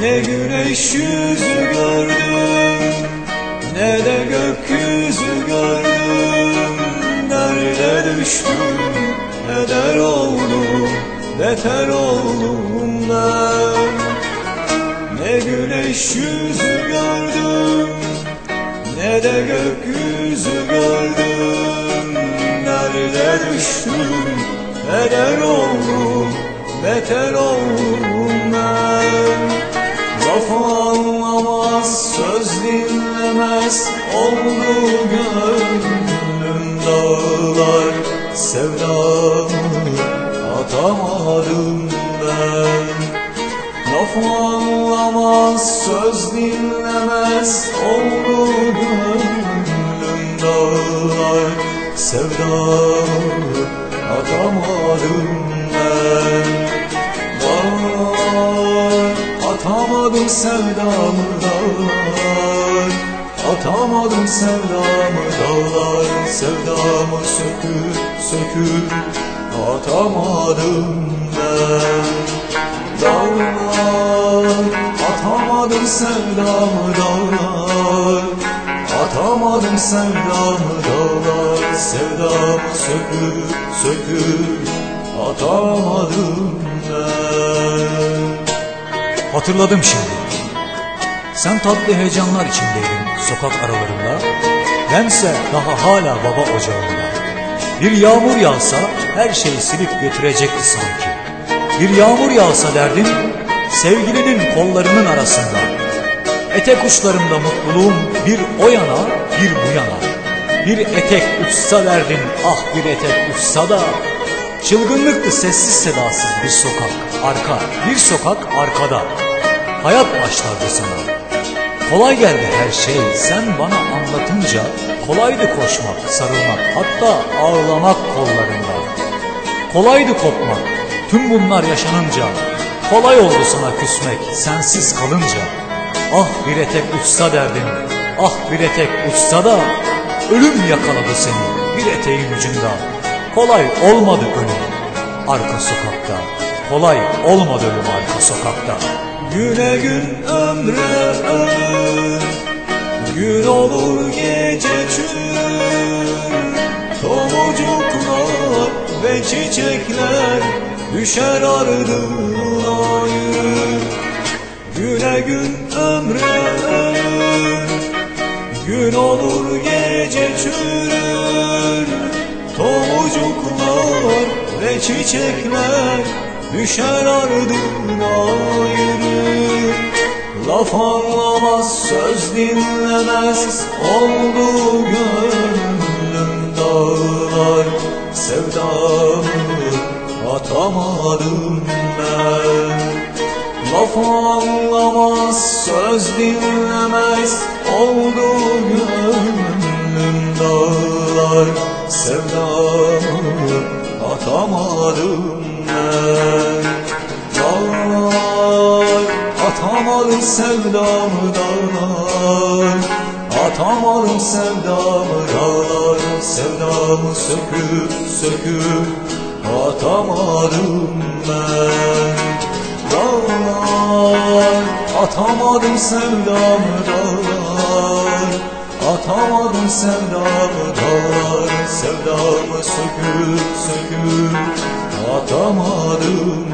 Ne güneş yüzü gördüm Ne de gökyüzü gördüm. Nerede düştüm Eder oldum Beter oldum ben. Ne güneş yüzü gördüm Ne de gökyüzü gördüm. Nerede düştüm Eder oldum Beter oldum ben Laf anlamaz, söz dinlemez Oldu gönlüm dağlar. Sevdamı atamadım ben. Laf anlamaz, söz dinlemez Oldu sevdamı dağlar. Atamadım sevdamı dağlar. Sevdamı sökür sökür. Atamadım ben. Dağlar. Atamadım sevdamı dağlar. Atamadım sevdamı dağlar. Sevdamı sökür sökür. Atamadım ben Hatırladım şimdi. Sen tatlı heyecanlar içindeydin sokak aralarında. Bense daha hala baba ocağında. Bir yağmur yağsa her şeyi silip götürecekti sanki. Bir yağmur yağsa derdin sevgilinin kollarının arasında. Etek uçlarımda mutluluğum bir o yana bir bu yana. Bir etek uçsa derdin ah bir etek uçsa da Çılgınlıktı sessiz sedasız bir sokak arka bir sokak arkada Hayat başlardı sana. Kolay geldi her şey. Sen bana anlatınca Kolaydı koşmak sarılmak hatta ağlamak kollarında. Kolaydı kopmak tüm bunlar yaşanınca. Kolay oldu sana küsmek sensiz kalınca. Ah bir etek uçsa derdin ah bir etek uçsa da Ölüm yakaladı seni bir eteğin ucunda. Kolay olmadı ölüm arka sokakta Kolay olmadı ölüm arka sokakta Güne gün ömre ömür Gün olur gece çür Tomurcuklar ve çiçekler Düşer ardına yürür Güne gün ömre ömür Gün olur gece çürür Tomurcuklar ve çiçekler Düşer ardına Laf anlamaz, söz dinlemez Oldu gönlüm dağlar. Sevdamı atamadım ben. Laf anlamaz, söz dinlemez Oldu gönlüm dağlar. Sevdamı atamadım sevdamı dağlar. Atamadım sevdamı dağlar. Sevdamı söküp söküp Atamadım ben Dağlar. Atamadım sevdamı dağlar. Atamadım sevdamı dağlar. Sevdamı söküp söküp Atamadım